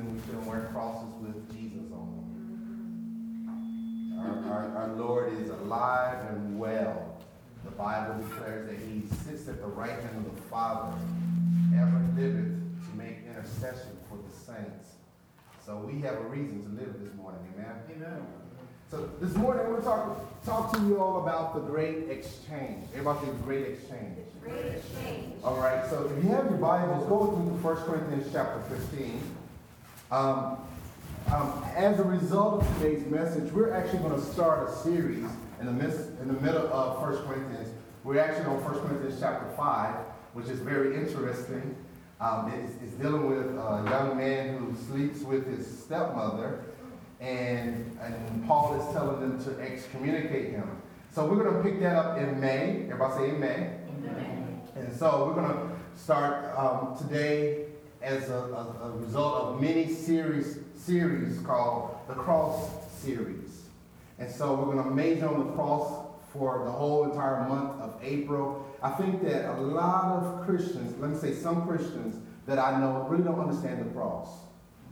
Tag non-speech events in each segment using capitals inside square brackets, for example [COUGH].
reason we shouldn't wear crosses with Jesus on them. Our, our, our Lord is alive and well. The Bible declares that he sits at the right hand of the Father, ever liveth to make intercession for the saints. So we have a reason to live this morning. Amen. Amen. So this morning we're talk talk to you all about the great exchange. Everybody say the great exchange. The Great exchange. All right. So if you have your Bibles, go with me to 1 Corinthians chapter 15. Um, um, as a result of today's message, we're actually going to start a series in the, midst, in the middle of 1 Corinthians. We're actually on 1 Corinthians chapter 5, which is very interesting. Um, it's, it's dealing with a young man who sleeps with his stepmother and, and Paul is telling them to excommunicate him. So we're going to pick that up in May. Everybody say in May. Amen. And so we're going to start um, today as a, a, a, result of many series series called the Cross Series. And so we're going to major on the cross for the whole entire month of April. I think that a lot of Christians, let me say some Christians that I know, really don't understand the cross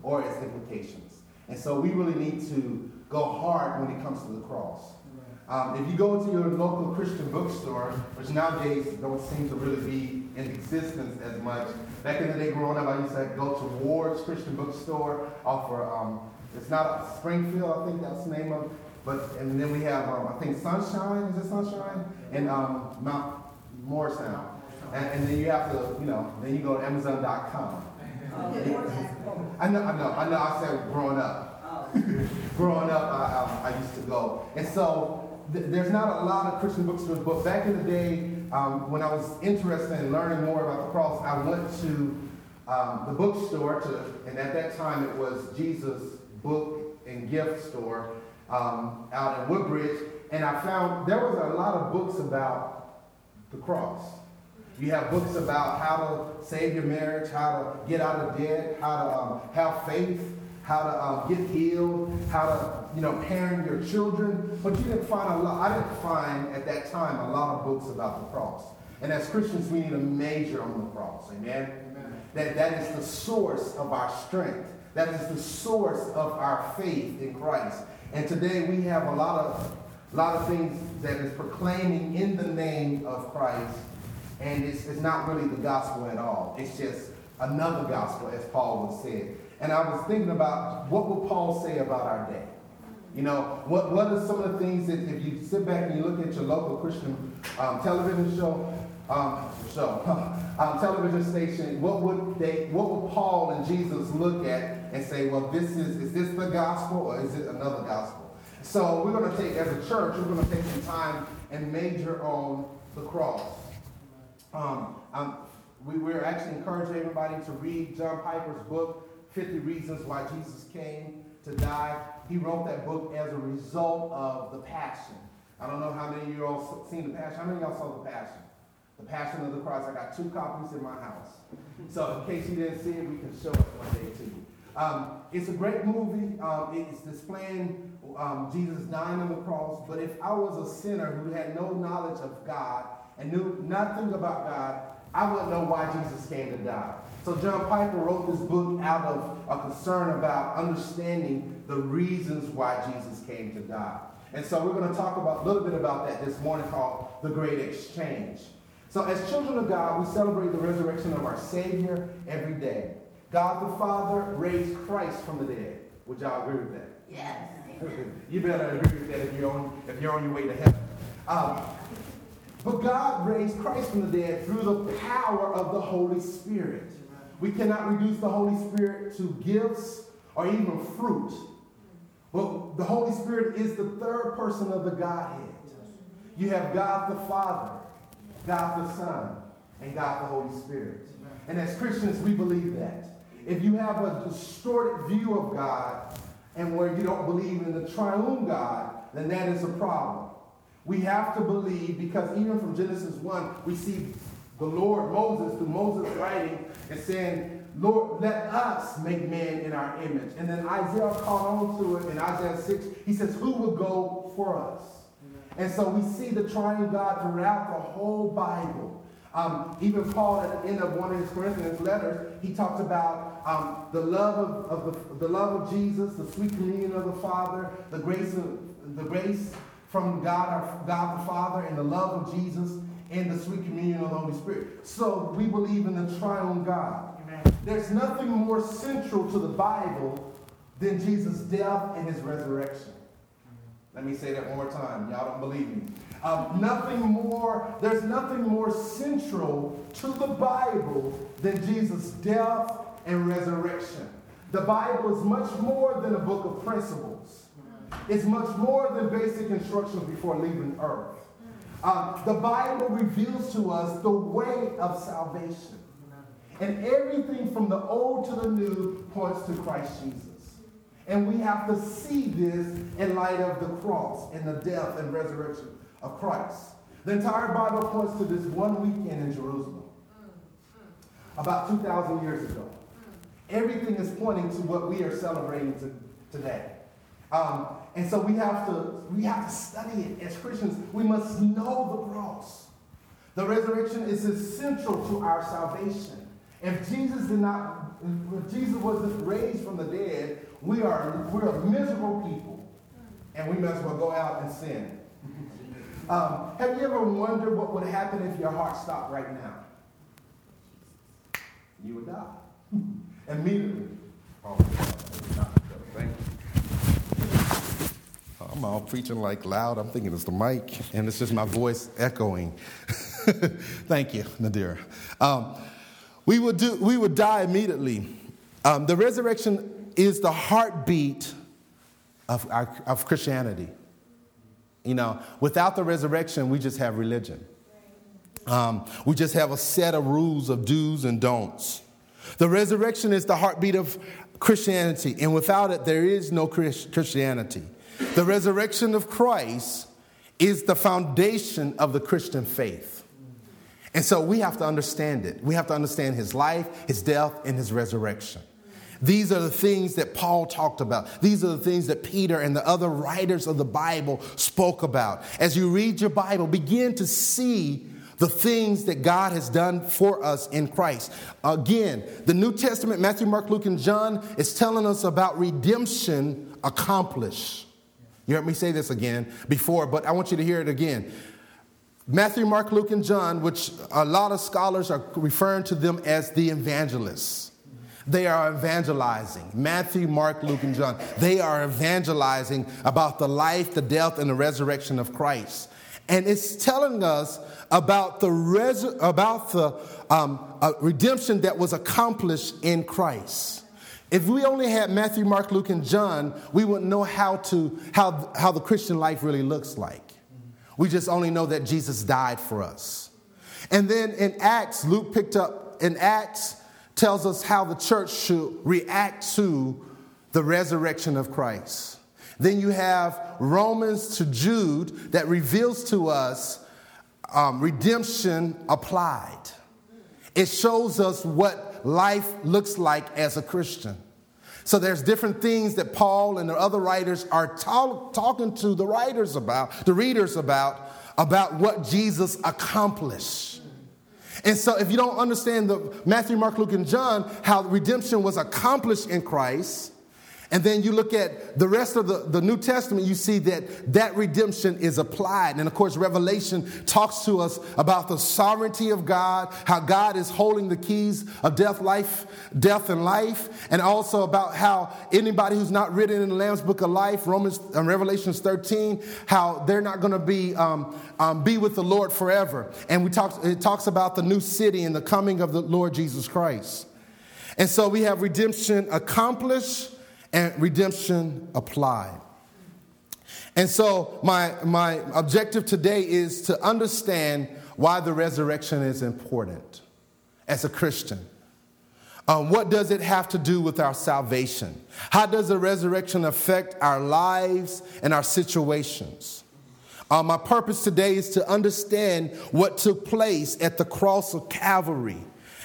or its implications. And so we really need to go hard when it comes to the cross. Um, if you go to your local Christian bookstore, which nowadays don't seem to really be in existence as much, back in the day growing up, I used to go to Ward's Christian Bookstore off for, um, it's not Springfield, I think that's the name of it. But, and then we have, um, I think Sunshine, is it Sunshine? And um, Mount Morristown. And, and then you have to, you know, then you go to Amazon.com. I know, I know, I know. I said growing up. [LAUGHS] growing up, I, I, I, used to go, and so th- there's not a lot of Christian bookstores. But back in the day, um, when I was interested in learning more about the cross, I went to um, the bookstore to, and at that time it was Jesus Book and Gift Store um, out in Woodbridge, and I found there was a lot of books about the cross. You have books about how to save your marriage, how to get out of debt, how to um, have faith, how to um, get healed, how to, you know, parent your children. But you didn't find a lot, I didn't find at that time a lot of books about the cross. And as Christians, we need to major on the cross. Amen? Amen. That, that is the source of our strength. That is the source of our faith in Christ. And today we have a lot of, a lot of things that is proclaiming in the name of Christ and it's, it's not really the gospel at all. It's just another gospel, as Paul would say. And I was thinking about what would Paul say about our day? You know, what, what are some of the things that if you sit back and you look at your local Christian um, television show, um, show, [LAUGHS] um, television station, what would they, what would Paul and Jesus look at and say, well, this is, is this the gospel or is it another gospel? So we're going to take, as a church, we're going to take some time and major on the cross. Um, um, we, we're actually encouraging everybody to read John Piper's book, 50 Reasons Why Jesus Came to Die. He wrote that book as a result of the Passion. I don't know how many of you all seen the Passion. How many of y'all saw the Passion? The Passion of the Cross. I got two copies in my house. So in case you didn't see it, we can show it one day to you. Um, it's a great movie. Um, it's displaying um, Jesus dying on the cross. But if I was a sinner who had no knowledge of God and knew nothing about God, I wouldn't know why Jesus came to die. So John Piper wrote this book out of a concern about understanding the reasons why Jesus came to die. And so we're going to talk about a little bit about that this morning called the Great Exchange. So as children of God, we celebrate the resurrection of our Savior every day. God the Father raised Christ from the dead. Would y'all agree with that? Yes. [LAUGHS] you better agree with that if you're on, if you're on your way to heaven. Um, but God raised Christ from the dead through the power of the Holy Spirit. We cannot reduce the Holy Spirit to gifts or even fruit. But the Holy Spirit is the third person of the Godhead. You have God the Father, God the Son, and God the Holy Spirit. And as Christians, we believe that. If you have a distorted view of God and where you don't believe in the triune God, then that is a problem. We have to believe because even from Genesis 1, we see the Lord, Moses, through Moses writing and saying, Lord, let us make man in our image. And then Isaiah caught on to it in Isaiah 6. He says, Who will go for us? And so we see the triune God throughout the whole Bible. Um, even Paul, at the end of one of his Corinthians letters, he talks about um, the love of, of the, the love of Jesus, the sweet communion of the Father, the grace of the grace from God, our God the Father, and the love of Jesus, and the sweet communion of the Holy Spirit. So we believe in the triune God. Amen. There's nothing more central to the Bible than Jesus' death and his resurrection. Let me say that one more time. Y'all don't believe me. Um, nothing more, there's nothing more central to the Bible than Jesus' death and resurrection. The Bible is much more than a book of principles. It's much more than basic instructions before leaving earth. Uh, the Bible reveals to us the way of salvation. And everything from the old to the new points to Christ Jesus. And we have to see this in light of the cross and the death and resurrection of Christ. The entire Bible points to this one weekend in Jerusalem, about 2,000 years ago. Everything is pointing to what we are celebrating to, today. Um, and so we have to we have to study it as Christians. We must know the cross. The resurrection is essential to our salvation. If Jesus did not, if Jesus wasn't raised from the dead, we are we're miserable people, and we might as well go out and sin. [LAUGHS] Um, have you ever wondered what would happen if your heart stopped right now? You would die [LAUGHS] immediately. Oh, thank you. I'm preaching like loud. I'm thinking it's the mic, and it's just my voice echoing. [LAUGHS] thank you, Nadir. Um, we would do. We would die immediately. Um, the resurrection is the heartbeat of, our, of Christianity. You know, without the resurrection, we just have religion. Um, we just have a set of rules of do's and don'ts. The resurrection is the heartbeat of Christianity, and without it, there is no Christianity. The resurrection of Christ is the foundation of the Christian faith. And so we have to understand it. We have to understand his life, his death, and his resurrection. These are the things that Paul talked about. These are the things that Peter and the other writers of the Bible spoke about. As you read your Bible, begin to see the things that God has done for us in Christ. Again, the New Testament, Matthew, Mark, Luke, and John, is telling us about redemption accomplished. You heard me say this again before, but I want you to hear it again. Matthew, Mark, Luke, and John, which a lot of scholars are referring to them as the evangelists. They are evangelizing. Matthew, Mark, Luke, and John. They are evangelizing about the life, the death, and the resurrection of Christ. And it's telling us about the, about the um, uh, redemption that was accomplished in Christ. If we only had Matthew, Mark, Luke, and John, we wouldn't know how, to, how, how the Christian life really looks like. We just only know that Jesus died for us. And then in Acts, Luke picked up in Acts, tells us how the church should react to the resurrection of Christ. Then you have Romans to Jude that reveals to us um, redemption applied. It shows us what life looks like as a Christian. So there's different things that Paul and the other writers are talk, talking to the writers about, the readers about, about what Jesus accomplished. And so, if you don't understand the Matthew, Mark, Luke, and John, how redemption was accomplished in Christ, and then you look at the rest of the, the New Testament, you see that that redemption is applied. And of course, Revelation talks to us about the sovereignty of God, how God is holding the keys of death, life, death and life, and also about how anybody who's not written in the Lamb's Book of Life, Romans and uh, Revelations 13, how they're not going to be um, um, be with the Lord forever. And we talk, it talks about the new city and the coming of the Lord Jesus Christ. And so we have redemption accomplished and redemption applied. And so, my, my objective today is to understand why the resurrection is important as a Christian. Um, what does it have to do with our salvation? How does the resurrection affect our lives and our situations? Uh, my purpose today is to understand what took place at the cross of Calvary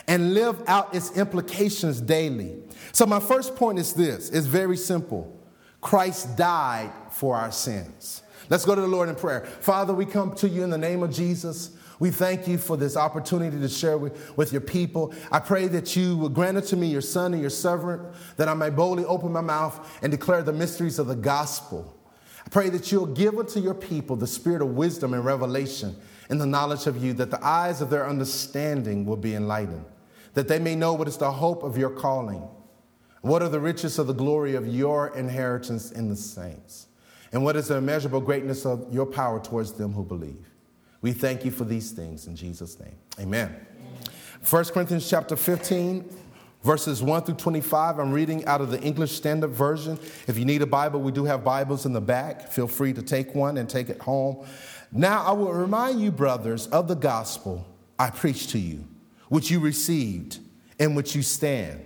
and live out its implications daily. So, my first point is this it's very simple Christ died for our sins. Let's go to the Lord in prayer. Father, we come to you in the name of Jesus. We thank you for this opportunity to share with, with your people. I pray that you will grant it to me your son and your servant, that I may boldly open my mouth and declare the mysteries of the gospel. I pray that you'll give unto your people the spirit of wisdom and revelation in the knowledge of you, that the eyes of their understanding will be enlightened, that they may know what is the hope of your calling, what are the riches of the glory of your inheritance in the saints, and what is the immeasurable greatness of your power towards them who believe. We thank you for these things in Jesus' name. Amen. Amen. 1 Corinthians chapter 15, verses 1 through 25. I'm reading out of the English Standard Version. If you need a Bible, we do have Bibles in the back. Feel free to take one and take it home. Now, I will remind you, brothers, of the gospel I preached to you, which you received, in which you stand,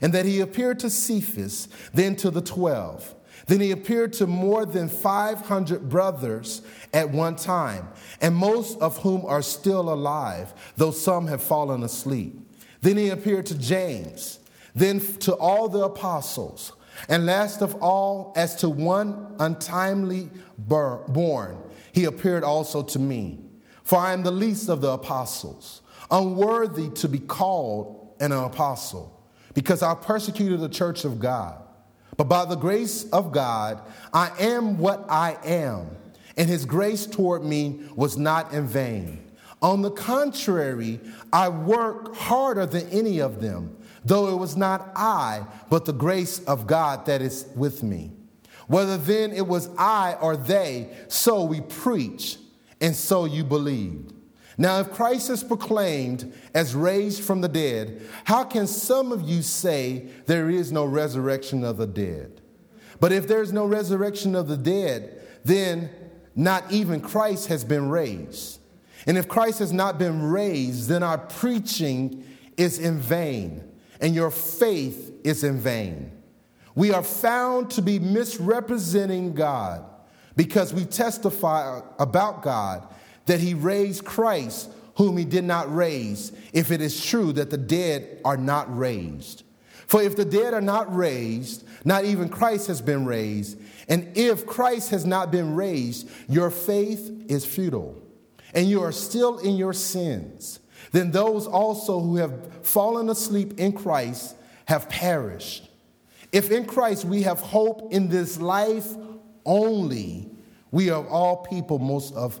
and that he appeared to Cephas, then to the twelve. Then he appeared to more than 500 brothers at one time, and most of whom are still alive, though some have fallen asleep. Then he appeared to James, then to all the apostles, and last of all, as to one untimely born, he appeared also to me. For I am the least of the apostles, unworthy to be called an apostle, because I persecuted the church of God. But by the grace of God, I am what I am, and his grace toward me was not in vain. On the contrary, I work harder than any of them, though it was not I, but the grace of God that is with me. Whether then it was I or they, so we preach, and so you believed. Now, if Christ is proclaimed as raised from the dead, how can some of you say there is no resurrection of the dead? But if there's no resurrection of the dead, then not even Christ has been raised. And if Christ has not been raised, then our preaching is in vain, and your faith is in vain. We are found to be misrepresenting God because we testify about God that he raised Christ, whom he did not raise, if it is true that the dead are not raised. For if the dead are not raised, not even Christ has been raised. And if Christ has not been raised, your faith is futile, and you are still in your sins. Then those also who have fallen asleep in Christ have perished. If in Christ we have hope in this life only, we are all people most of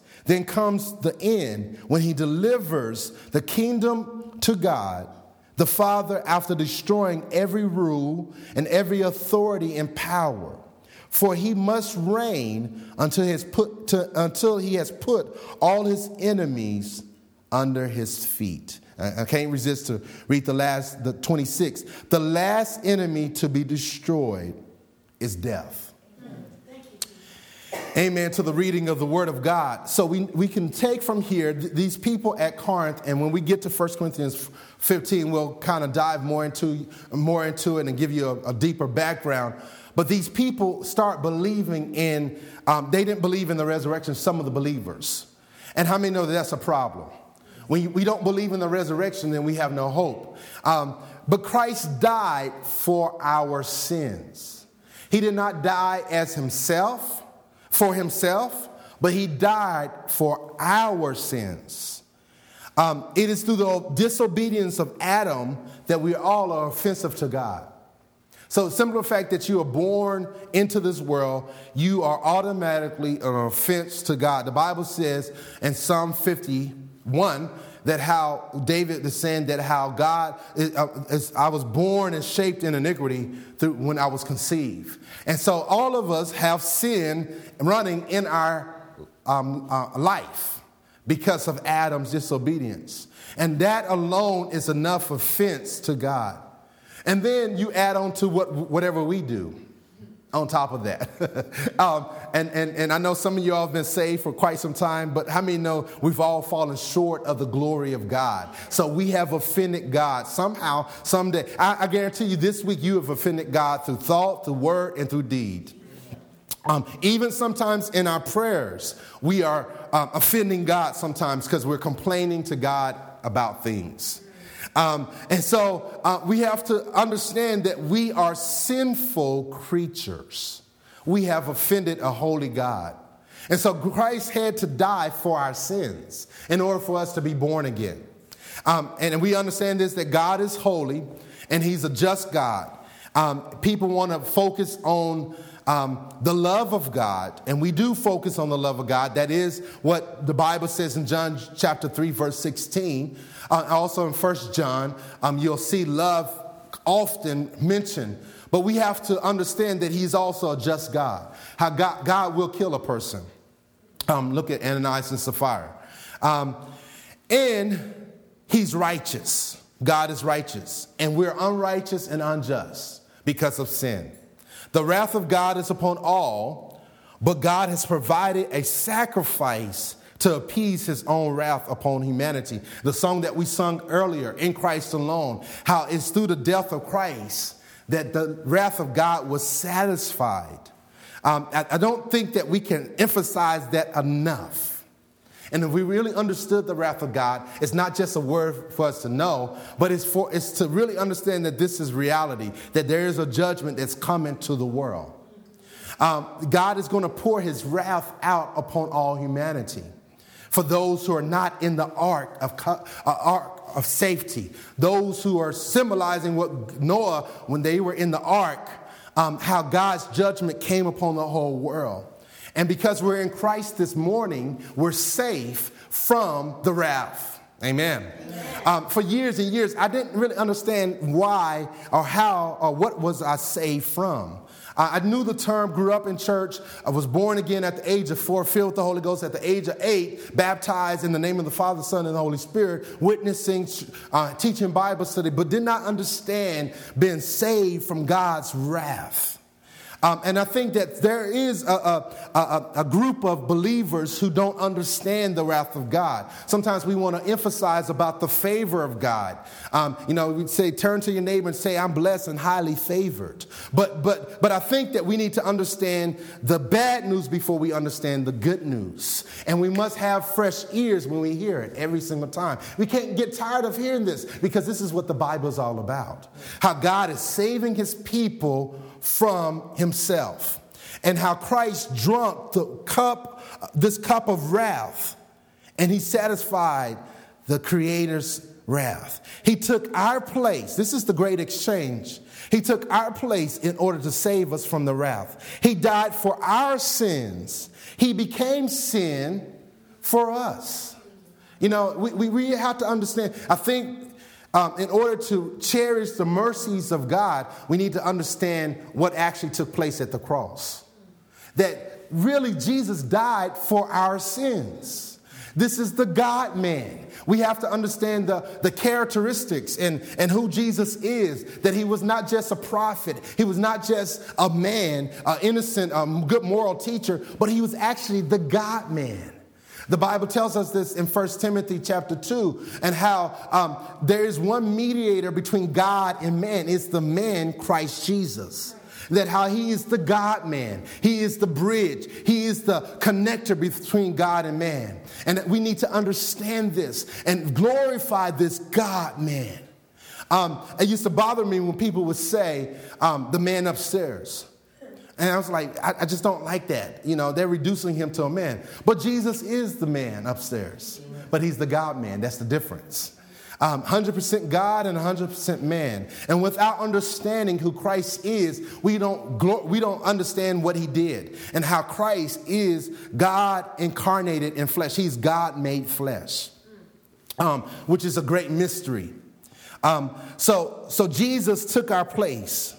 Then comes the end when he delivers the kingdom to God, the Father, after destroying every rule and every authority and power. For he must reign until he has put, to, until he has put all his enemies under his feet. I can't resist to read the last, the 26. The last enemy to be destroyed is death. Amen to the reading of the Word of God. So we, we can take from here th- these people at Corinth, and when we get to 1 Corinthians 15, we'll kind of dive more into, more into it and give you a, a deeper background. But these people start believing in, um, they didn't believe in the resurrection, some of the believers. And how many know that that's a problem? When we don't believe in the resurrection, then we have no hope. Um, but Christ died for our sins. He did not die as himself for himself, but he died for our sins. Um, it is through the disobedience of Adam that we all are offensive to God. So, simple fact that you are born into this world, you are automatically an offense to God. The Bible says in Psalm 51 that how David is saying that how God, uh, I was born and shaped in iniquity through when I was conceived. And so all of us have sin running in our um, uh, life because of Adam's disobedience. And that alone is enough offense to God. And then you add on to what, whatever we do on top of that. [LAUGHS] um, and, and, and I know some of you all have been saved for quite some time, but how many know we've all fallen short of the glory of God? So we have offended God somehow, someday. I, I guarantee you this week you have offended God through thought, through word, and through deed. Um, even sometimes in our prayers, we are um, offending God sometimes because we're complaining to God about things. Um, and so uh, we have to understand that we are sinful creatures. We have offended a holy God. And so Christ had to die for our sins in order for us to be born again. Um, and we understand this that God is holy and He's a just God. Um, people want to focus on um, the love of God, and we do focus on the love of God. That is what the Bible says in John chapter 3, verse 16. Uh, also in First John, um, you'll see love often mentioned. But we have to understand that he's also a just God. How God, God will kill a person. Um, look at Ananias and Sapphira. Um, and he's righteous. God is righteous. And we're unrighteous and unjust because of sin. The wrath of God is upon all, but God has provided a sacrifice to appease his own wrath upon humanity. The song that we sung earlier, In Christ Alone, how it's through the death of Christ that the wrath of God was satisfied. Um, I, I don't think that we can emphasize that enough. And if we really understood the wrath of God, it's not just a word for us to know, but it's, for, it's to really understand that this is reality, that there is a judgment that's coming to the world. Um, God is going to pour his wrath out upon all humanity for those who are not in the ark of, uh, ark of safety, those who are symbolizing what Noah, when they were in the ark, um, how God's judgment came upon the whole world. And because we're in Christ this morning, we're safe from the wrath. Amen. Um, for years and years, I didn't really understand why or how or what was I saved from. I knew the term, grew up in church. I was born again at the age of four, filled with the Holy Ghost at the age of eight, baptized in the name of the Father, Son, and the Holy Spirit, witnessing, uh, teaching Bible study, but did not understand being saved from God's wrath. Um, and I think that there is a, a, a, a, group of believers who don't understand the wrath of God. Sometimes we want to emphasize about the favor of God. Um, you know, we say, turn to your neighbor and say, I'm blessed and highly favored. But, but, but I think that we need to understand the bad news before we understand the good news. And we must have fresh ears when we hear it every single time. We can't get tired of hearing this because this is what the Bible is all about. How God is saving his people from himself and how Christ drunk the cup, this cup of wrath, and he satisfied the Creator's wrath. He took our place. This is the great exchange. He took our place in order to save us from the wrath. He died for our sins. He became sin for us. You know, we, we really have to understand. I think um, in order to cherish the mercies of God, we need to understand what actually took place at the cross. That really Jesus died for our sins. This is the God man. We have to understand the, the characteristics and, and who Jesus is. That he was not just a prophet, he was not just a man, an innocent, a good moral teacher, but he was actually the God man. The Bible tells us this in 1 Timothy chapter 2, and how um, there is one mediator between God and man. It's the man, Christ Jesus. That how he is the God man, he is the bridge, he is the connector between God and man. And that we need to understand this and glorify this God man. Um, it used to bother me when people would say, um, the man upstairs. And I was like, I, I, just don't like that. You know, they're reducing him to a man. But Jesus is the man upstairs, but he's the God man. That's the difference. Um, 100% God and 100% man. And without understanding who Christ is, we don't, we don't understand what he did and how Christ is God incarnated in flesh. He's God made flesh. um, which is a great mystery. Um, so, so Jesus took our place.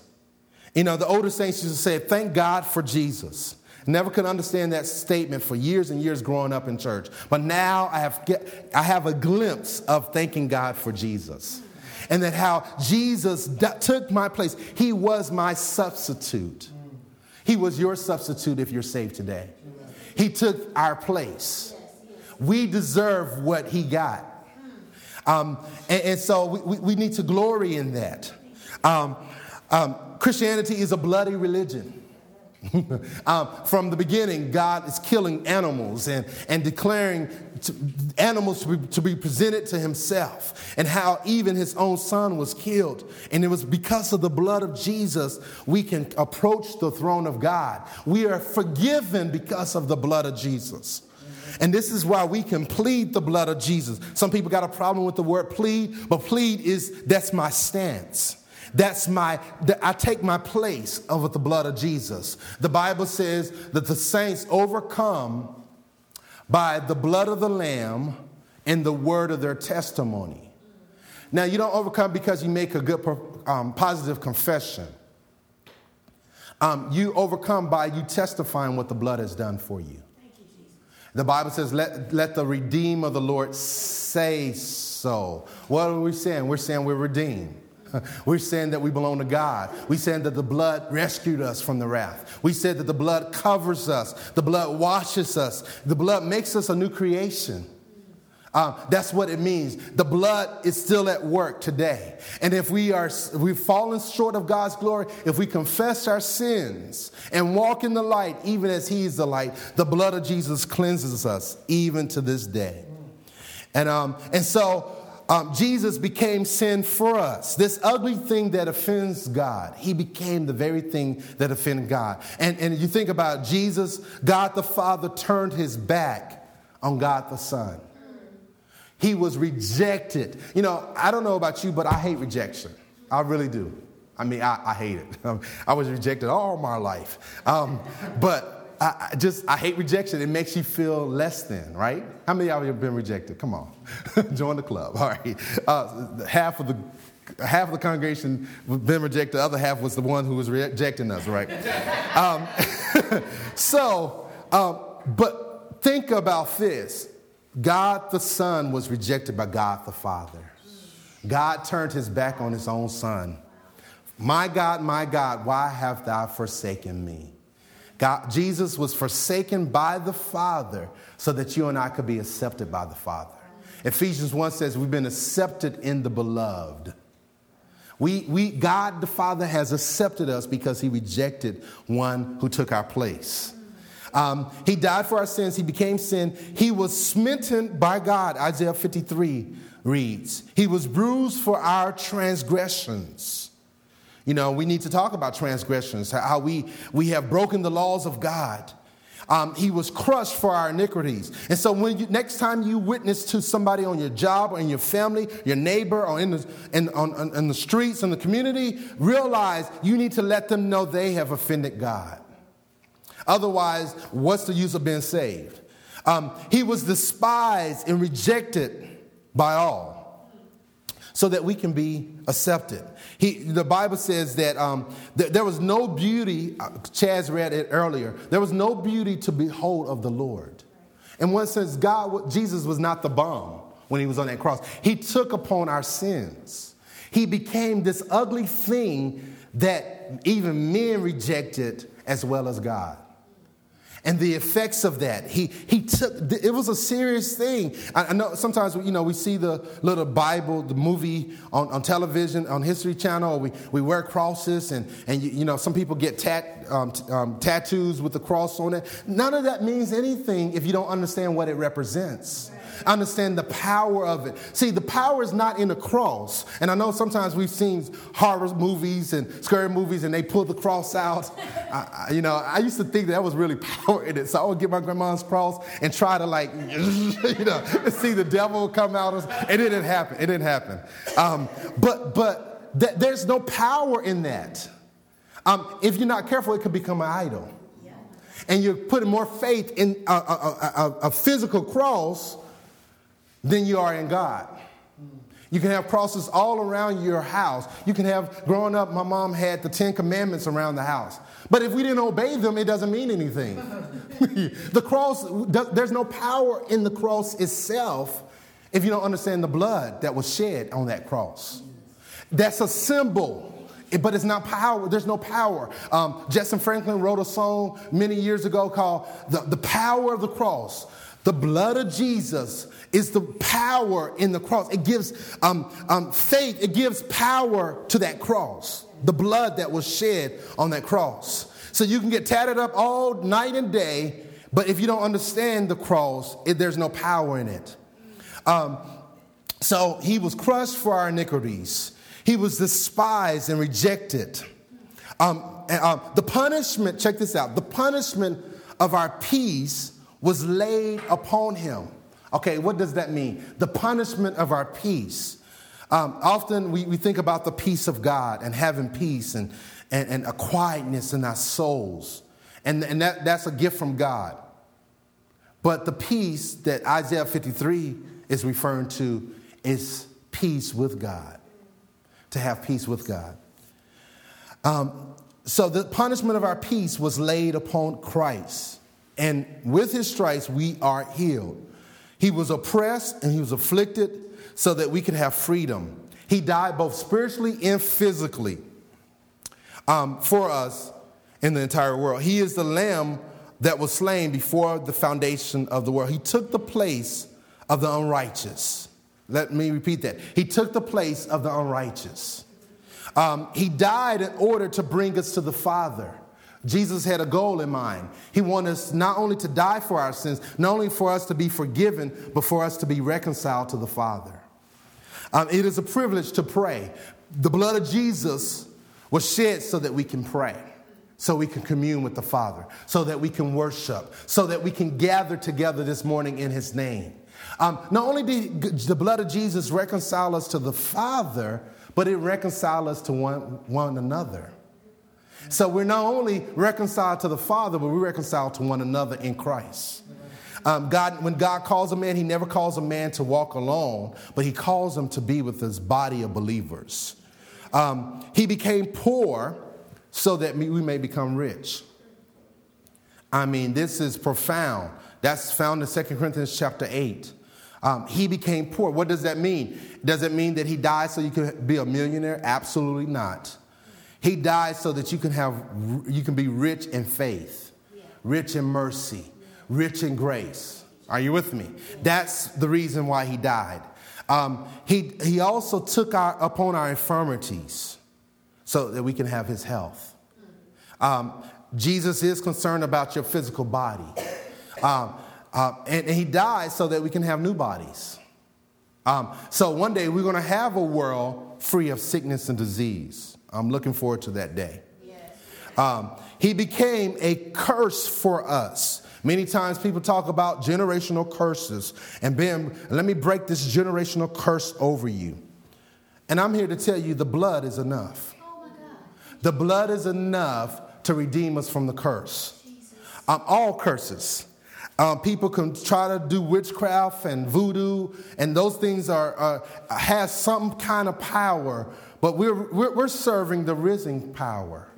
You know, the older saints used to say, Thank God for Jesus. Never could understand that statement for years and years growing up in church. But now I have, get, I have a glimpse of thanking God for Jesus. And that how Jesus d- took my place. He was my substitute. He was your substitute if you're saved today. He took our place. We deserve what he got. Um, and, and, so we, we, need to glory in that. Um, um, Christianity is a bloody religion. [LAUGHS] um, from the beginning, God is killing animals and, and declaring to, animals to be, to be presented to himself, and how even his own son was killed. And it was because of the blood of Jesus we can approach the throne of God. We are forgiven because of the blood of Jesus. And this is why we can plead the blood of Jesus. Some people got a problem with the word plead, but plead is that's my stance. That's my, I take my place over the blood of Jesus. The Bible says that the saints overcome by the blood of the Lamb and the word of their testimony. Now, you don't overcome because you make a good, um, positive confession. Um, you overcome by you testifying what the blood has done for you. The Bible says, let, let the redeem of the Lord say so. What are we saying? We're saying we're redeemed. [LAUGHS] We're saying that we belong to God. We saying that the blood rescued us from the wrath. We said that the blood covers us. The blood washes us. The blood makes us a new creation. Um, that's what it means. The blood is still at work today. And if we are we've fallen short of God's glory, if we confess our sins and walk in the light, even as He is the light, the blood of Jesus cleanses us even to this day. And um, and so um, Jesus became sin for us. This ugly thing that offends God, he became the very thing that offended God. And, and you think about Jesus, God the Father turned his back on God the Son. He was rejected. You know, I don't know about you, but I hate rejection. I really do. I mean, I, I hate it. [LAUGHS] I was rejected all my life. Um, but I, I just, I hate rejection. It makes you feel less than, right? How many of you have been rejected? Come on, [LAUGHS] join the club. All right. Uh, half of the half of the congregation been rejected. The other half was the one who was rejecting us, right? [LAUGHS] um, [LAUGHS] so, um, but think about this. God the Son was rejected by God the Father. God turned his back on his own Son. My God, my God, why have thou forsaken me? God, Jesus was forsaken by the Father so that you and I could be accepted by the Father. Ephesians 1 says we've been accepted in the beloved. We, we, God the Father has accepted us because he rejected one who took our place. Um, he died for our sins. He became sin. He was smitten by God. Isaiah 53 reads, He was bruised for our transgressions. You know, we need to talk about transgressions, how we, we have broken the laws of God. Um, he was crushed for our iniquities. And so, when you, next time you witness to somebody on your job or in your family, your neighbor, or in the, in, on, in the streets, in the community, realize you need to let them know they have offended God. Otherwise, what's the use of being saved? Um, he was despised and rejected by all so that we can be accepted. He, the Bible says that um, th- there was no beauty, uh, Chaz read it earlier, there was no beauty to behold of the Lord. In one sense, God, Jesus was not the bomb when he was on that cross. He took upon our sins. He became this ugly thing that even men rejected as well as God and the effects of that. He, he took, it was a serious thing. I, I, know sometimes, you know, we see the little Bible, the movie on, on television, on History Channel, we, we wear crosses and, and you, you know, some people get tat, um, um, tattoos with the cross on it. None of that means anything if you don't understand what it represents understand the power of it. See, the power is not in the cross. And I know sometimes we've seen horror movies and scary movies and they pull the cross out. I, I, you know, I used to think that, was really [LAUGHS] power in it. So I would get my grandma's cross and try to like, [LAUGHS] you know, see the devil come out. Of us. It didn't happen. It didn't happen. Um, but but th- there's no power in that. Um, if you're not careful, it could become an idol and you're putting more faith in a, a, a, a, physical cross than you are in God. You can have crosses all around your house. You can have, growing up, my mom had the Ten Commandments around the house. But if we didn't obey them, it doesn't mean anything. [LAUGHS] the cross, there's no power in the cross itself if you don't understand the blood that was shed on that cross. That's a symbol but it's not power. There's no power. Um, Jentezen Franklin wrote a song many years ago called the, the Power of the Cross. The blood of Jesus is the power in the cross. It gives um, um, faith, it gives power to that cross, the blood that was shed on that cross. So you can get tatted up all night and day, but if you don't understand the cross, it, there's no power in it. Um, so he was crushed for our iniquities, he was despised and rejected. Um, and, um, the punishment, check this out, the punishment of our peace was laid upon him. Okay, what does that mean? The punishment of our peace. Um, often we, we think about the peace of God and having peace and, and, and a quietness in our souls. And, and that, that's a gift from God. But the peace that Isaiah 53 is referring to is peace with God, to have peace with God. Um, so the punishment of our peace was laid upon Christ. And with his stripes, we are healed. He was oppressed and he was afflicted so that we could have freedom. He died both spiritually and physically um, for us in the entire world. He is the lamb that was slain before the foundation of the world. He took the place of the unrighteous. Let me repeat that. He took the place of the unrighteous. Um, he died in order to bring us to the Father. Jesus had a goal in mind. He wanted us not only to die for our sins, not only for us to be forgiven, but for us to be reconciled to the Father. Um, it is a privilege to pray. The blood of Jesus was shed so that we can pray, so we can commune with the Father, so that we can worship, so that we can gather together this morning in His name. Um, not only did the blood of Jesus reconcile us to the Father, but it reconciled us to one, one another. So we're not only reconciled to the Father, but we're reconciled to one another in Christ. Um, God, when God calls a man, He never calls a man to walk alone, but He calls him to be with His body of believers. Um, he became poor so that we may become rich. I mean, this is profound. That's found in 2 Corinthians chapter 8. Um, he became poor. What does that mean? Does it mean that he died so you could be a millionaire? Absolutely not. He died so that you can have you can be rich in faith, rich in mercy, rich in grace. Are you with me? That's the reason why he died. Um, he, he also took our, upon our infirmities so that we can have his health. Um, Jesus is concerned about your physical body. Um, uh, and, and, he died so that we can have new bodies. Um, so one day we're going to have a world free of sickness and disease. I'm looking forward to that day. Yes. Um, he became a curse for us. Many times people talk about generational curses, and Ben, let me break this generational curse over you. And I'm here to tell you the blood is enough. Oh the blood is enough to redeem us from the curse. Um, all curses. Um, people can try to do witchcraft and voodoo, and those things are, are has some kind of power but we're, we're, we're serving the risen power.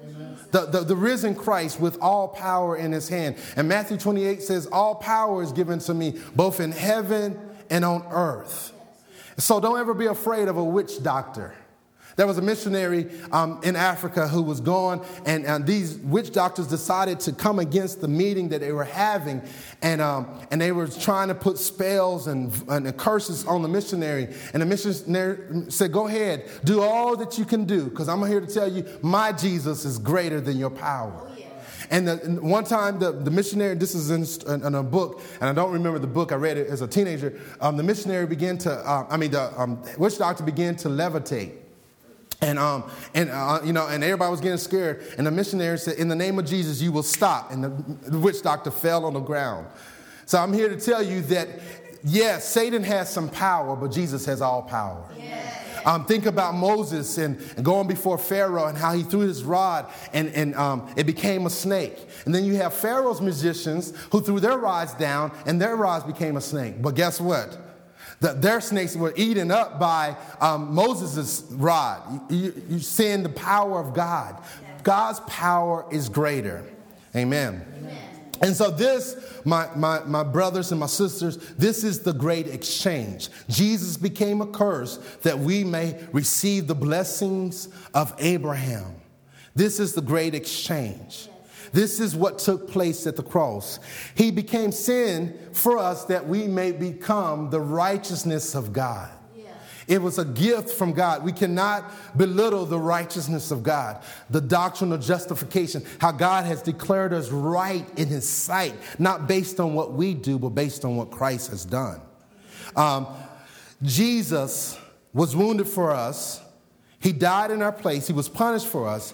The, the, the, risen Christ with all power in his hand. And Matthew 28 says, All power is given to me, both in heaven and on earth. So don't ever be afraid of a witch doctor. There was a missionary um, in Africa who was gone, and, and, these witch doctors decided to come against the meeting that they were having, and, um, and they were trying to put spells and, and curses on the missionary. And the missionary said, Go ahead, do all that you can do, because I'm here to tell you, my Jesus is greater than your power. And, the, and one time, the, the missionary, this is in, in, a book, and I don't remember the book, I read it as a teenager. Um, the missionary began to, uh, I mean, the um, witch doctor began to levitate. And, um, and uh, you know, and everybody was getting scared. And the missionary said, In the name of Jesus, you will stop. And the, witch doctor fell on the ground. So I'm here to tell you that, yes, Satan has some power, but Jesus has all power. Um, think about Moses and, and, going before Pharaoh and how he threw his rod and, and um, it became a snake. And then you have Pharaoh's musicians who threw their rods down and their rods became a snake. But guess what? The, their snakes were eaten up by um, Moses' rod. You, you, you're seeing the power of God. God's power is greater. Amen. Amen. And so, this, my, my, my brothers and my sisters, this is the great exchange. Jesus became a curse that we may receive the blessings of Abraham. This is the great exchange. This is what took place at the cross. He became sin for us that we may become the righteousness of God. It was a gift from God. We cannot belittle the righteousness of God, the doctrine of justification, how God has declared us right in His sight, not based on what we do, but based on what Christ has done. Um, Jesus was wounded for us. He died in our place. He was punished for us.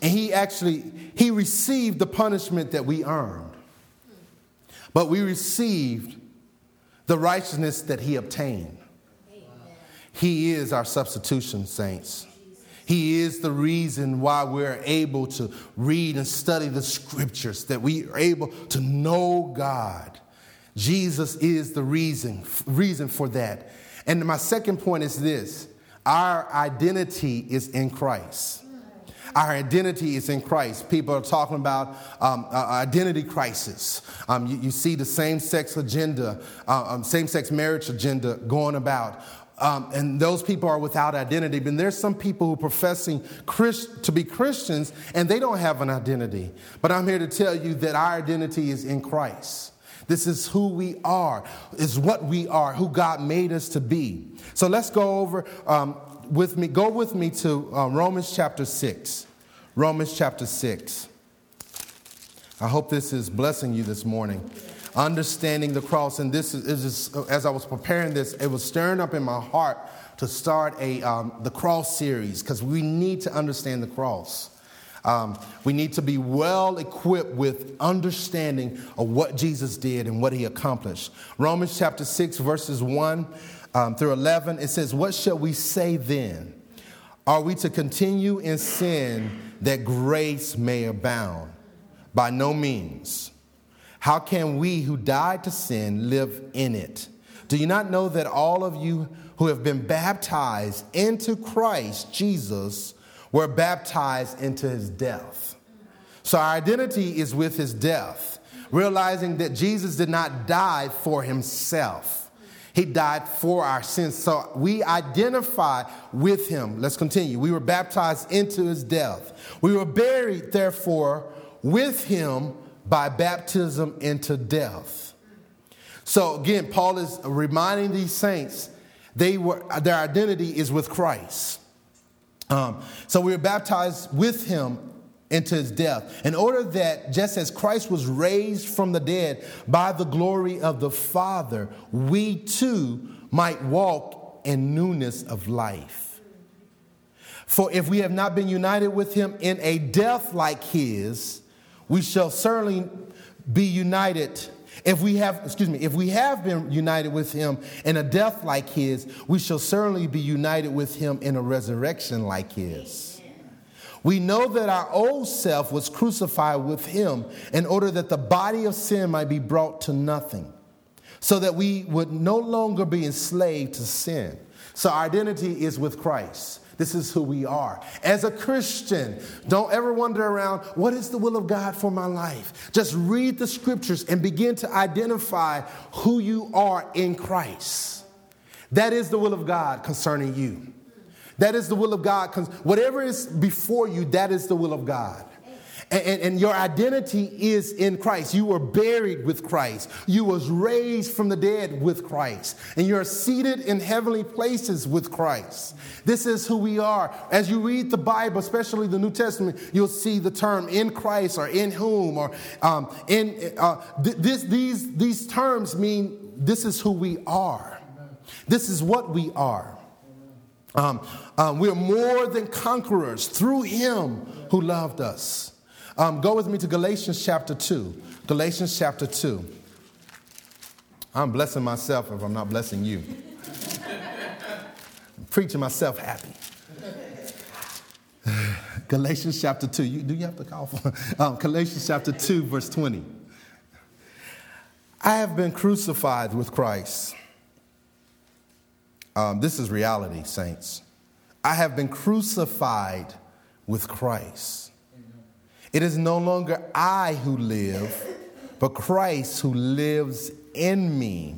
And he actually he received the punishment that we earned. But we received the righteousness that he obtained. He is our substitution, saints. He is the reason why we're able to read and study the scriptures, that we are able to know God. Jesus is the reason, reason for that. And my second point is this our identity is in Christ. Our identity is in Christ. People are talking about um, uh, identity crisis. Um, you, you, see the same sex agenda, uh, um, same sex marriage agenda going about. Um, and those people are without identity. But there's some people who are professing Christ, to be Christians and they don't have an identity. But I'm here to tell you that our identity is in Christ. This is who we are, is what we are, who God made us to be. So let's go over um, with me, go with me to uh, Romans chapter 6. Romans chapter 6. I hope this is blessing you this morning. Understanding the cross. And this is, is as I was preparing this, it was stirring up in my heart to start a, um, the cross series because we need to understand the cross. Um, we need to be well equipped with understanding of what Jesus did and what he accomplished. Romans chapter 6, verses 1 um, through 11, it says, What shall we say then? Are we to continue in sin that grace may abound? By no means. How can we who died to sin live in it? Do you not know that all of you who have been baptized into Christ Jesus were baptized into his death? So our identity is with his death, realizing that Jesus did not die for himself. He died for our sins. So we identify with him. Let's continue. We were baptized into his death. We were buried, therefore, with him by baptism into death. So again, Paul is reminding these saints they were their identity is with Christ. Um, so we were baptized with him into his death, in order that just as Christ was raised from the dead by the glory of the Father, we too might walk in newness of life. For if we have not been united with him in a death like his, we shall certainly be united. If we have, excuse me, if we have been united with him in a death like his, we shall certainly be united with him in a resurrection like his. We know that our old self was crucified with him in order that the body of sin might be brought to nothing, so that we would no longer be enslaved to sin. So our identity is with Christ. This is who we are. As a Christian, don't ever wonder around what is the will of God for my life. Just read the scriptures and begin to identify who you are in Christ. That is the will of God concerning you. That is the will of God. Whatever is before you, that is the will of God. And, and, and, your identity is in Christ. You were buried with Christ. You was raised from the dead with Christ. And you're seated in heavenly places with Christ. This is who we are. As you read the Bible, especially the New Testament, you'll see the term in Christ or in whom or um, in uh, th- this, these, these terms mean this is who we are. This is what we are. Um, um, we're more than conquerors through him who loved us. Um, go with me to Galatians chapter 2. Galatians chapter 2. I'm blessing myself if I'm not blessing you. [LAUGHS] I'm preaching myself happy. [SIGHS] Galatians chapter 2. You, do you have to call for [LAUGHS] um, Galatians chapter 2, verse 20. I have been crucified with Christ. Um, this is reality, saints. I have been crucified with Christ. It is no longer I who live, but Christ who lives in me.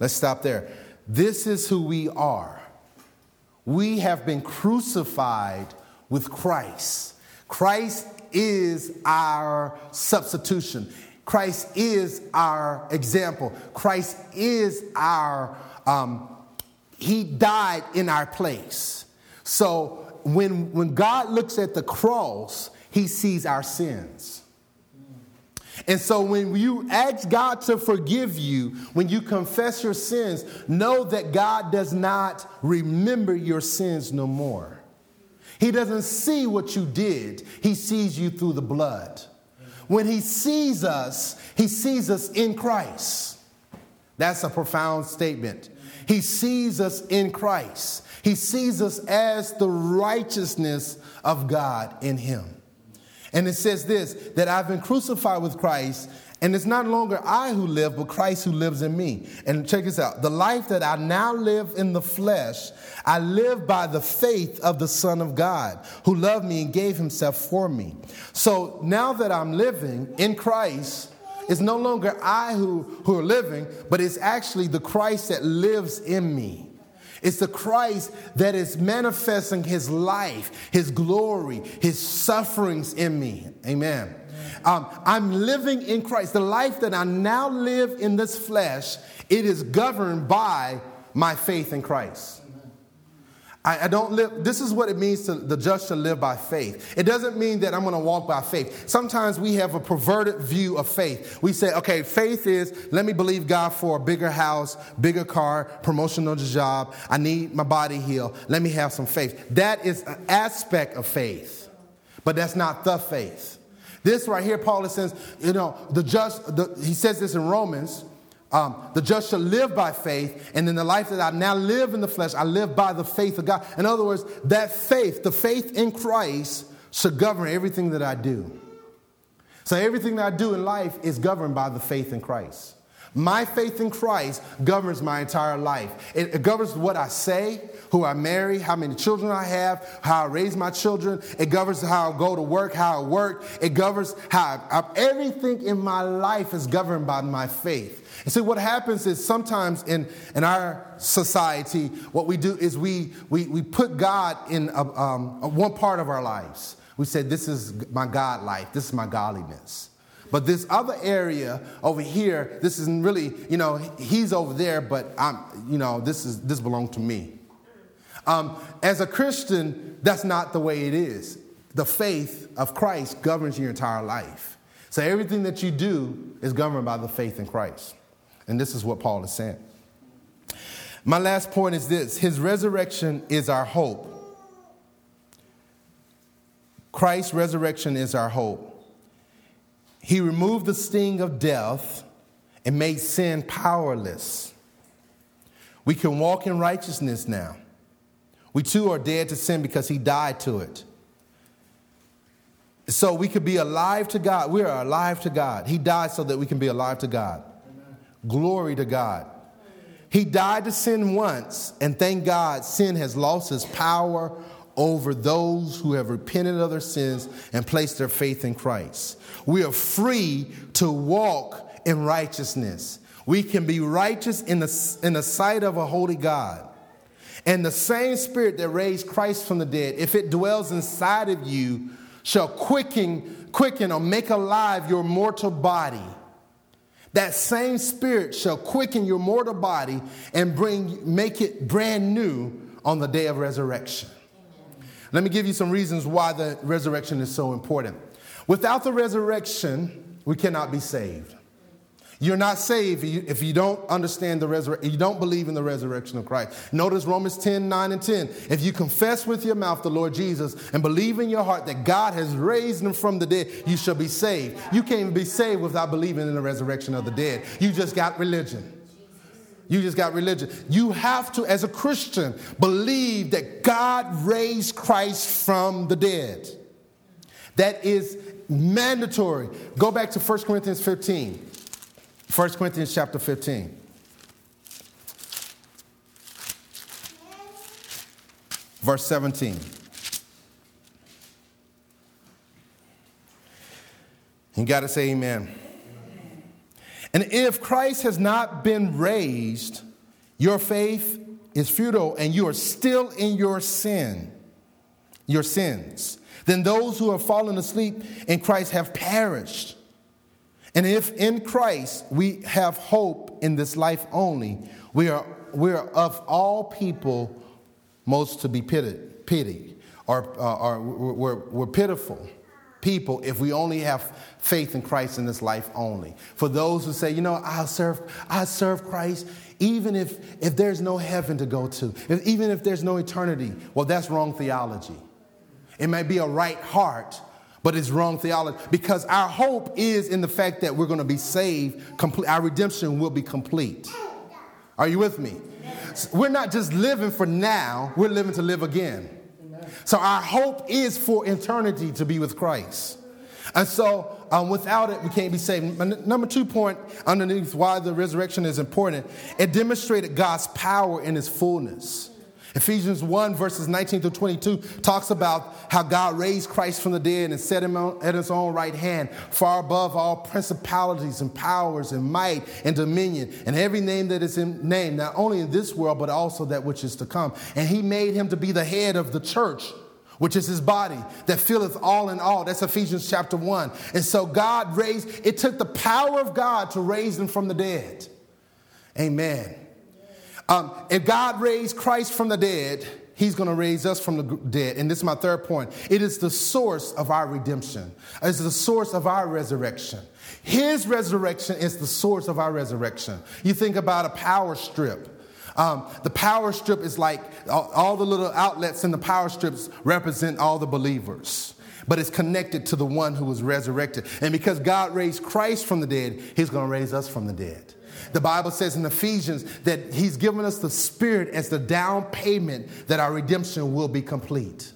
Let's stop there. This is who we are. We have been crucified with Christ. Christ is our substitution. Christ is our example. Christ is our, um, He died in our place. So when, when God looks at the cross, He sees our sins. And so when you ask God to forgive you, when you confess your sins, know that God does not remember your sins no more. He doesn't see what you did, He sees you through the blood. When He sees us, He sees us in Christ. That's a profound statement. He sees us in Christ. He sees us as the righteousness of God in Him. And it says this that I've been crucified with Christ, and it's not longer I who live, but Christ who lives in me. And check this out the life that I now live in the flesh, I live by the faith of the Son of God, who loved me and gave himself for me. So now that I'm living in Christ, it's no longer I who, who are living, but it's actually the Christ that lives in me. It's the Christ that is manifesting his life, his glory, his sufferings in me. Amen. Um, I'm living in Christ. The life that I now live in this flesh, it is governed by my faith in Christ. I, I, don't live, this is what it means to the just to live by faith. It doesn't mean that I'm to walk by faith. Sometimes we have a perverted view of faith. We say, okay, faith is let me believe God for a bigger house, bigger car, promotion on the job. I need my body healed. Let me have some faith. That is an aspect of faith, but that's not the faith. This right here, Paul says, you know, the just, the, he says this in Romans. Um, the just shall live by faith, and in the life that I now live in the flesh, I live by the faith of God. In other words, that faith, the faith in Christ, should govern everything that I do. So everything that I do in life is governed by the faith in Christ. My faith in Christ governs my entire life. It, it, governs what I say, who I marry, how many children I have, how I raise my children. It governs how I go to work, how I work. It governs how I, everything in my life is governed by my faith. And see, what happens is sometimes in, in our society, what we do is we, we, we put God in a, um, a one part of our lives. We say, This is my God life, this is my godliness. But this other area over here, this isn't really, you know, he's over there, but I'm, you know, this is this belongs to me. Um, as a Christian, that's not the way it is. The faith of Christ governs your entire life. So everything that you do is governed by the faith in Christ. And this is what Paul is saying. My last point is this His resurrection is our hope. Christ's resurrection is our hope. He removed the sting of death and made sin powerless. We can walk in righteousness now. We too are dead to sin because he died to it. So we could be alive to God. We are alive to God. He died so that we can be alive to God. Amen. Glory to God. He died to sin once, and thank God, sin has lost its power over those who have repented of their sins and placed their faith in Christ. We are free to walk in righteousness. We can be righteous in the, in the sight of a holy God. And the same spirit that raised Christ from the dead, if it dwells inside of you, shall quicken, quicken or make alive your mortal body. That same spirit shall quicken your mortal body and bring, make it brand new on the day of resurrection. Let me give you some reasons why the resurrection is so important. Without the resurrection, we cannot be saved. You're not saved if you don't understand the resurrection, you don't believe in the resurrection of Christ. Notice Romans 10 9 and 10. If you confess with your mouth the Lord Jesus and believe in your heart that God has raised him from the dead, you shall be saved. You can't be saved without believing in the resurrection of the dead. You just got religion. You just got religion. You have to, as a Christian, believe that God raised Christ from the dead. That is mandatory. Go back to 1 Corinthians 15. 1 Corinthians chapter 15. verse 17. You got to say amen. And if Christ has not been raised, your faith is futile and you are still in your sin, your sins. Then those who have fallen asleep in Christ have perished. And if in Christ we have hope in this life only, we are, we are of all people most to be pitied, pitied or, uh, or we're, we're pitiful people if we only have faith in Christ in this life only. For those who say, you know, I'll serve, I serve Christ even if, if there's no heaven to go to, if, even if there's no eternity. Well, that's wrong theology. It may be a right heart, but it's wrong theology because our hope is in the fact that we're going to be saved. Complete, our redemption will be complete. Are you with me? We're not just living for now, we're living to live again. So our hope is for eternity to be with Christ. And so um, without it, we can't be saved. Number two point underneath why the resurrection is important, it demonstrated God's power in his fullness. Ephesians 1, verses 19 to 22, talks about how God raised Christ from the dead and set him at his own right hand, far above all principalities and powers and might and dominion, and every name that is in name, not only in this world, but also that which is to come. And he made him to be the head of the church which is his body that filleth all in all. That's Ephesians chapter 1. And so God raised, it took the power of God to raise him from the dead. Amen. Um, if God raised Christ from the dead, He's going to raise us from the dead. And this is my third point. It is the source of our redemption. It's the source of our resurrection. His resurrection is the source of our resurrection. You think about a power strip. Um, the power strip is like all, all the little outlets in the power strips represent all the believers but it's connected to the one who was resurrected. And because God raised Christ from the dead, He's going to raise us from the dead. The Bible says in Ephesians that He's given us the Spirit as the down payment that our redemption will be complete.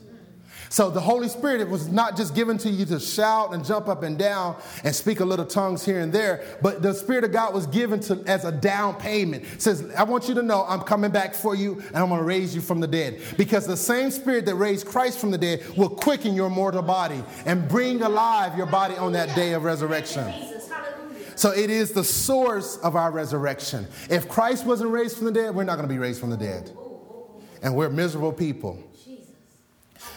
So the Holy Spirit it was not just given to you to shout and jump up and down and speak a little tongues here and there, but the Spirit of God was given to as a down payment. It says, I want you to know I'm coming back for you and I'm going to raise you from the dead. Because the same Spirit that raised Christ from the dead will quicken your mortal body and bring alive your body on that day of resurrection. So it is the source of our resurrection. If Christ wasn't raised from the dead, we're not going to be raised from the dead. And we're miserable people.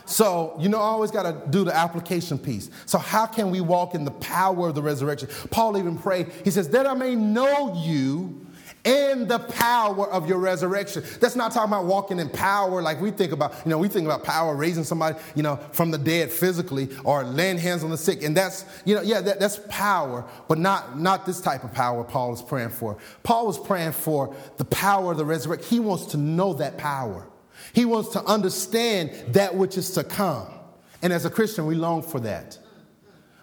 So, you know, I always got to do the application piece. So, how can we walk in the power of the resurrection? Paul even prayed, he says, That I may know you and the power of your resurrection. That's not talking about walking in power like we think about, you know, we think about power, raising somebody, you know, from the dead physically or laying hands on the sick. And that's, you know, yeah, that, that's power, but not, not this type of power Paul is praying for. Paul was praying for the power of the resurrection. He wants to know that power. He wants to understand that which is to come. And as a Christian, we long for that.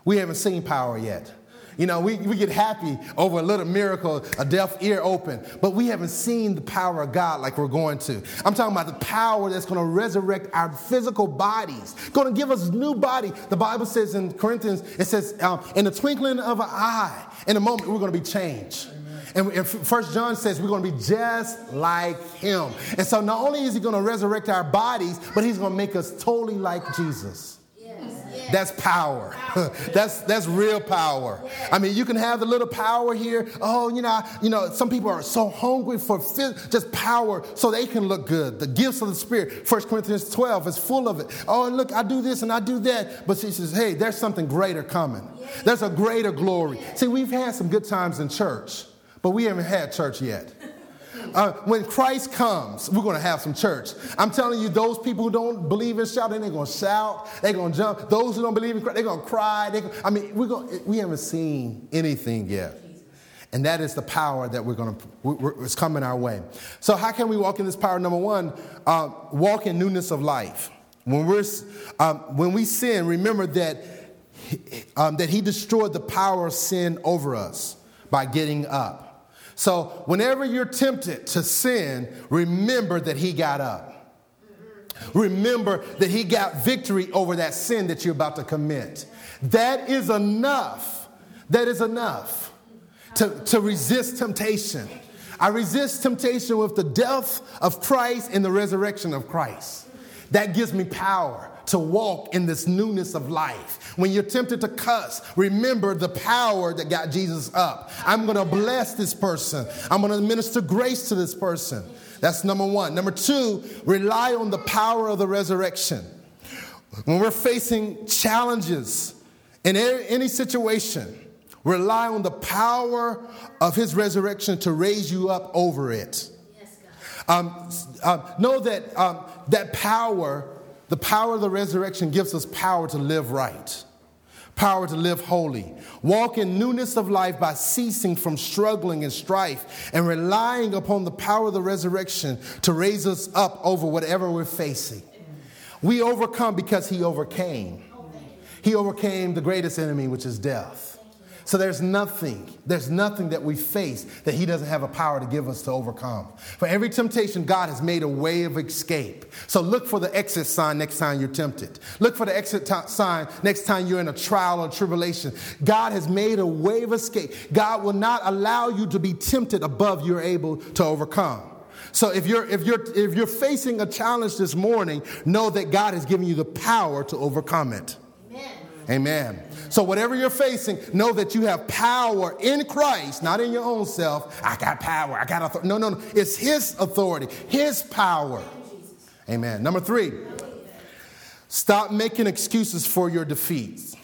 We haven't seen power yet. You know, we, we get happy over a little miracle, a deaf ear open, but we haven't seen the power of God like we're going to. I'm talking about the power that's going to resurrect our physical bodies, going to give us new body. The Bible says in Corinthians, it says, um, in the twinkling of an eye, in a moment, we're going to be changed. And First John says we're going to be just like him. And so not only is he going to resurrect our bodies, but he's going to make us totally like Jesus. That's power. [LAUGHS] that's that's real power. I mean, you can have the little power here. Oh, you know, you know, some people are so hungry for just power so they can look good. The gifts of the Spirit. First Corinthians 12 is full of it. Oh, look, I do this and I do that. But she says, hey, there's something greater coming. There's a greater glory. See, we've had some good times in church, but we haven't had church yet. Uh, when Christ comes, we're going to have some church. I'm telling you, those people who don't believe in shouting, they're going to shout, they're going to jump. Those who don't believe in Christ, they're going to cry. Gonna, I mean, we're going, we haven't seen anything yet. And that is the power that we're going to, it's coming our way. So, how can we walk in this power? Number one, uh, walk in newness of life. When, we're, um, when we sin, remember that, um, that He destroyed the power of sin over us by getting up. So, whenever you're tempted to sin, remember that He got up. Remember that He got victory over that sin that you're about to commit. That is enough. That is enough to, to resist temptation. I resist temptation with the death of Christ and the resurrection of Christ. That gives me power to walk in this newness of life. When you're tempted to cuss, remember the power that got Jesus up. I'm going to bless this person. I'm going to minister grace to this person. That's number one. Number two, rely on the power of the resurrection. When we're facing challenges in any situation, rely on the power of his resurrection to raise you up over it. Um, uh, know that um, that power, the power of the resurrection, gives us power to live right, power to live holy, walk in newness of life by ceasing from struggling and strife and relying upon the power of the resurrection to raise us up over whatever we're facing. We overcome because He overcame. He overcame the greatest enemy, which is death. So there's nothing, there's nothing that we face that He doesn't have a power to give us to overcome. For every temptation, God has made a way of escape. So look for the exit sign next time you're tempted. Look for the exit t- sign next time you're in a trial or tribulation. God has made a way of escape. God will not allow you to be tempted above you're able to overcome. So if you're if you're if you're facing a challenge this morning, know that God has given you the power to overcome it. Amen. So, whatever you're facing, know that you have power in Christ, not in your own self. I got power. I got authority. No, no, no. It's His authority, His power. Amen. Number three, stop making excuses for your defeats.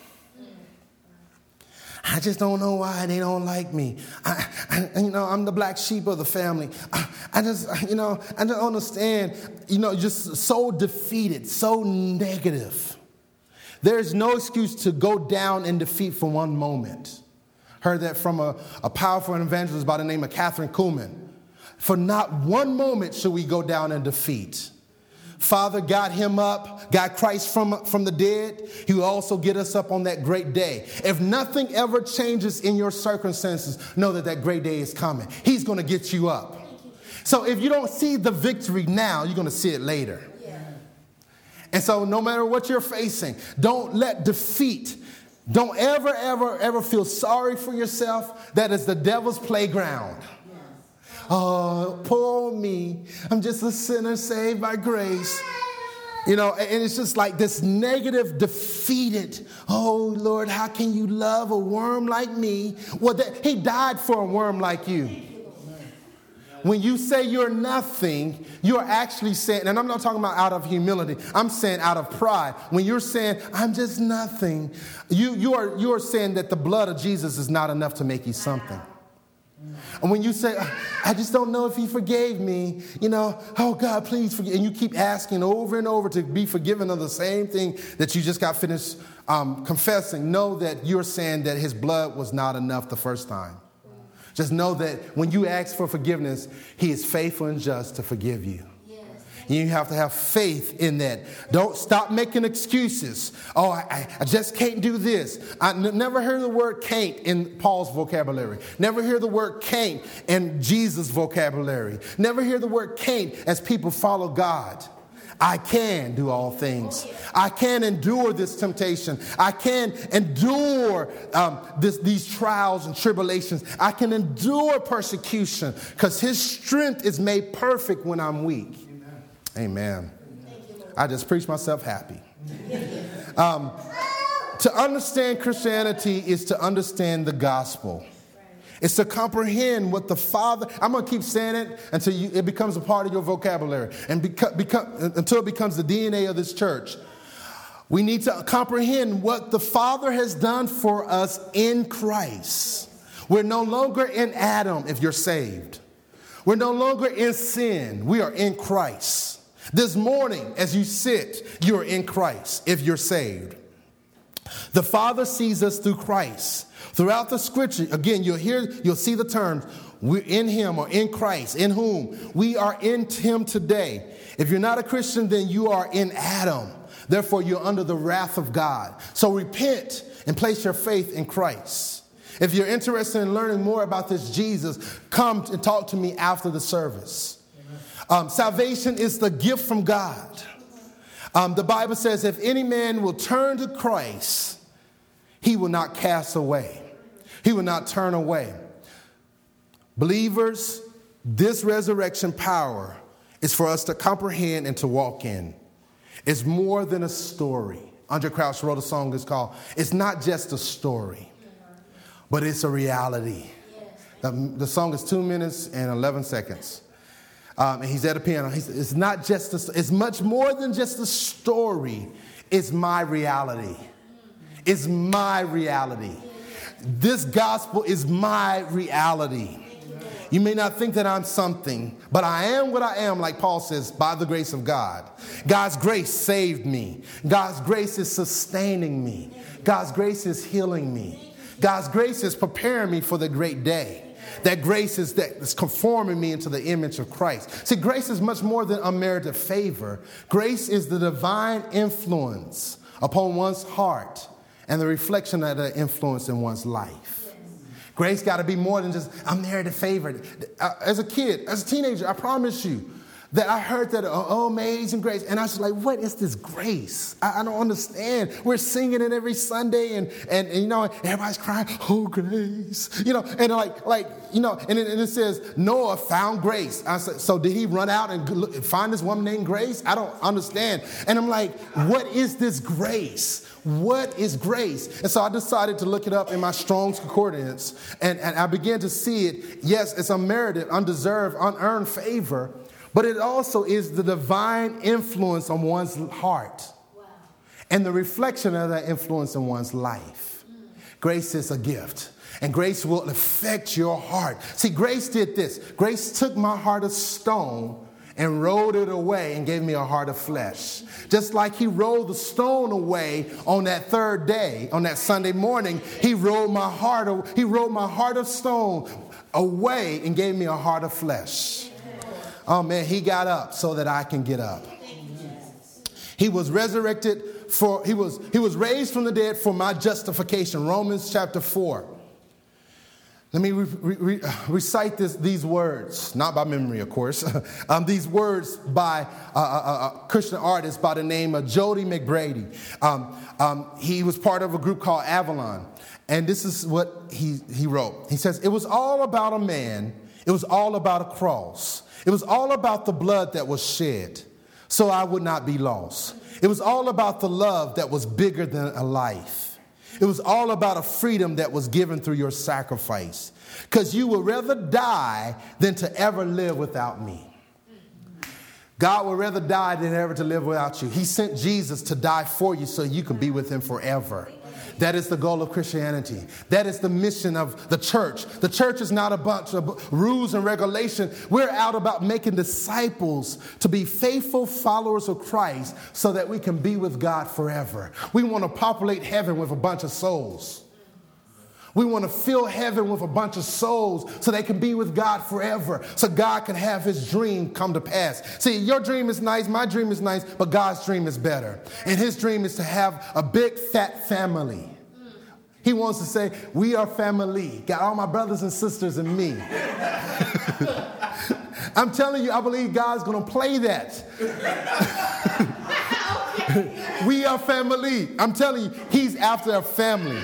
I just don't know why they don't like me. I, I, you know, I'm the black sheep of the family. I, I just, you know, I don't understand. You know, just so defeated, so negative. There's no excuse to go down in defeat for one moment. Heard that from a, a powerful evangelist by the name of Kathryn Kuhlman. For not one moment should we go down in defeat. Father got him up, got Christ from, from the dead. He will also get us up on that great day. If nothing ever changes in your circumstances, know that that great day is coming. He's going to get you up. So if you don't see the victory now, you're going to see it later. And so, no matter what you're facing, don't let defeat, don't ever, ever, ever feel sorry for yourself. That is the devil's playground. Oh, poor me. I'm just a sinner saved by grace. You know, and it's just like this negative, defeated, oh Lord, how can you love a worm like me? Well, that, he died for a worm like you. When you say you're nothing, you're actually saying, and I'm not talking about out of humility, I'm saying out of pride. When you're saying, I'm just nothing, you, you, are, you are saying that the blood of Jesus is not enough to make you something. And when you say, I just don't know if he forgave me, you know, oh God, please forgive. And you keep asking over and over to be forgiven of the same thing that you just got finished um, confessing, know that you're saying that his blood was not enough the first time. Just know that when you ask for forgiveness, He is faithful and just to forgive you. You have to have faith in that. Don't stop making excuses. Oh, I, I just can't do this. I n- never hear the word can't in Paul's vocabulary. Never hear the word can't in Jesus' vocabulary. Never hear the word can't as people follow God. I can do all things. I can endure this temptation. I can endure um, this, these trials and tribulations. I can endure persecution because His strength is made perfect when I'm weak. Amen. Amen. I just preach myself happy. Um, to understand Christianity is to understand the gospel. It's to comprehend what the Father, I'm going to keep saying it until you, it becomes a part of your vocabulary and beca- beca- until it becomes the DNA of this church. We need to comprehend what the Father has done for us in Christ. We're no longer in Adam if you're saved. We're no longer in sin. We are in Christ. This morning, as you sit, you're in Christ if you're saved. The Father sees us through Christ. Throughout the scripture, again, you'll hear, you'll see the terms, we're in him or in Christ, in whom we are in him today. If you're not a Christian, then you are in Adam. Therefore, you're under the wrath of God. So repent and place your faith in Christ. If you're interested in learning more about this Jesus, come and talk to me after the service. Um, salvation is the gift from God. Um, the Bible says, if any man will turn to Christ, he will not cast away. He will not turn away. Believers, this resurrection power is for us to comprehend and to walk in. It's more than a story. Andraé Crouch wrote a song that's called It's Not Just a Story, but It's a Reality. The, the song is two minutes and 11 seconds. Um, and he's at a piano. He's, it's not just, a, it's much more than just a story. It's my reality. It's my reality. This gospel is my reality. You may not think that I'm something, but I am what I am, like Paul says, by the grace of God. God's grace saved me. God's grace is sustaining me. God's grace is healing me. God's grace is preparing me for the great day. That grace is that is conforming me into the image of Christ. See, grace is much more than unmerited favor. Grace is the divine influence upon one's heart and the reflection of that influence in one's life. Grace got to be more than just, I'm there to favor. Uh, as a kid, as a teenager, I promise you, that I heard that, oh, oh, amazing grace. And I was like, what is this grace? I, I, don't understand. We're singing it every Sunday and, and, and, you know, everybody's crying, oh, grace. You know, and like, like you know, and it, and it says Noah found grace. I said, so did he run out and look, find this woman named Grace? I don't understand. And I'm like, what is this grace? What is grace? And so I decided to look it up in my Strong's Concordance, and, and I began to see it. Yes, it's unmerited, undeserved, unearned favor but it also is the divine influence on one's heart wow. and the reflection of that influence in one's life. Mm. Grace is a gift. And grace will affect your heart. See, grace did this. Grace took my heart of stone and rolled it away and gave me a heart of flesh. Just like he rolled the stone away on that third day, on that Sunday morning, he rolled my heart, he rolled my heart of stone away and gave me a heart of flesh. Oh man, he got up so that I can get up. He was resurrected for, he was, he was raised from the dead for my justification. Romans chapter 4. Let me re- re- recite this, these words, not by memory, of course. [LAUGHS] um, these words by a, a, a, Christian artist by the name of Jody McBrayer. Um, um, he was part of a group called Avalon. And this is what he, he wrote. He says, It was all about a man, it was all about a cross. It was all about the blood that was shed so I would not be lost. It was all about the love that was bigger than a life. It was all about a freedom that was given through your sacrifice. Because you would rather die than to ever live without me. God would rather die than ever to live without you. He sent Jesus to die for you so you can be with him forever. That is the goal of Christianity. That is the mission of the church. The church is not a bunch of rules and regulation. We're out about making disciples to be faithful followers of Christ so that we can be with God forever. We want to populate heaven with a bunch of souls. We want to fill heaven with a bunch of souls so they can be with God forever, so God can have his dream come to pass. See, your dream is nice, my dream is nice, but God's dream is better. And his dream is to have a big fat family. He wants to say, We are family. Got all my brothers and sisters and me. [LAUGHS] I'm telling you, I believe God's going to play that. [LAUGHS] [LAUGHS] we are family. I'm telling you, He's after a family.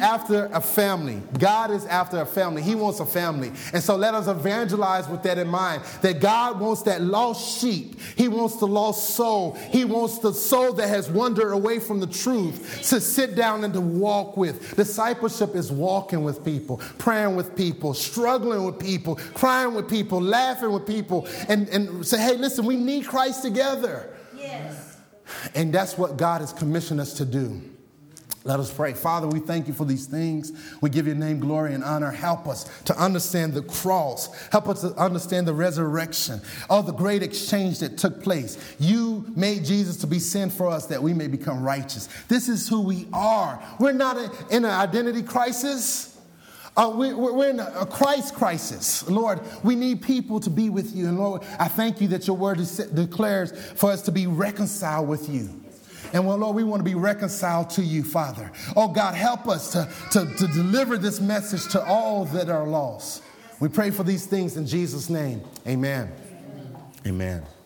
After a family. God is after a family. He wants a family. And so let us evangelize with that in mind that God wants that lost sheep. He wants the lost soul. He wants the soul that has wandered away from the truth to sit down and to walk with. Discipleship is walking with people, praying with people, struggling with people, crying with people, laughing with people, and, and say, hey, listen, we need Christ together. Yes. And that's what God has commissioned us to do. Let us pray. Father, we thank you for these things. We give your name glory and honor. Help us to understand the cross. Help us to understand the resurrection, all the great exchange that took place. You made Jesus to be sin for us that we may become righteous. This is who we are. We're not in an identity crisis. Uh, we, are in a Christ crisis. Lord, we need people to be with you. And Lord, I thank you that your word declares for us to be reconciled with you. And well, Lord, we want to be reconciled to you, Father. Oh, God, help us to, to, to deliver this message to all that are lost. We pray for these things in Jesus' name. Amen. Amen. Amen.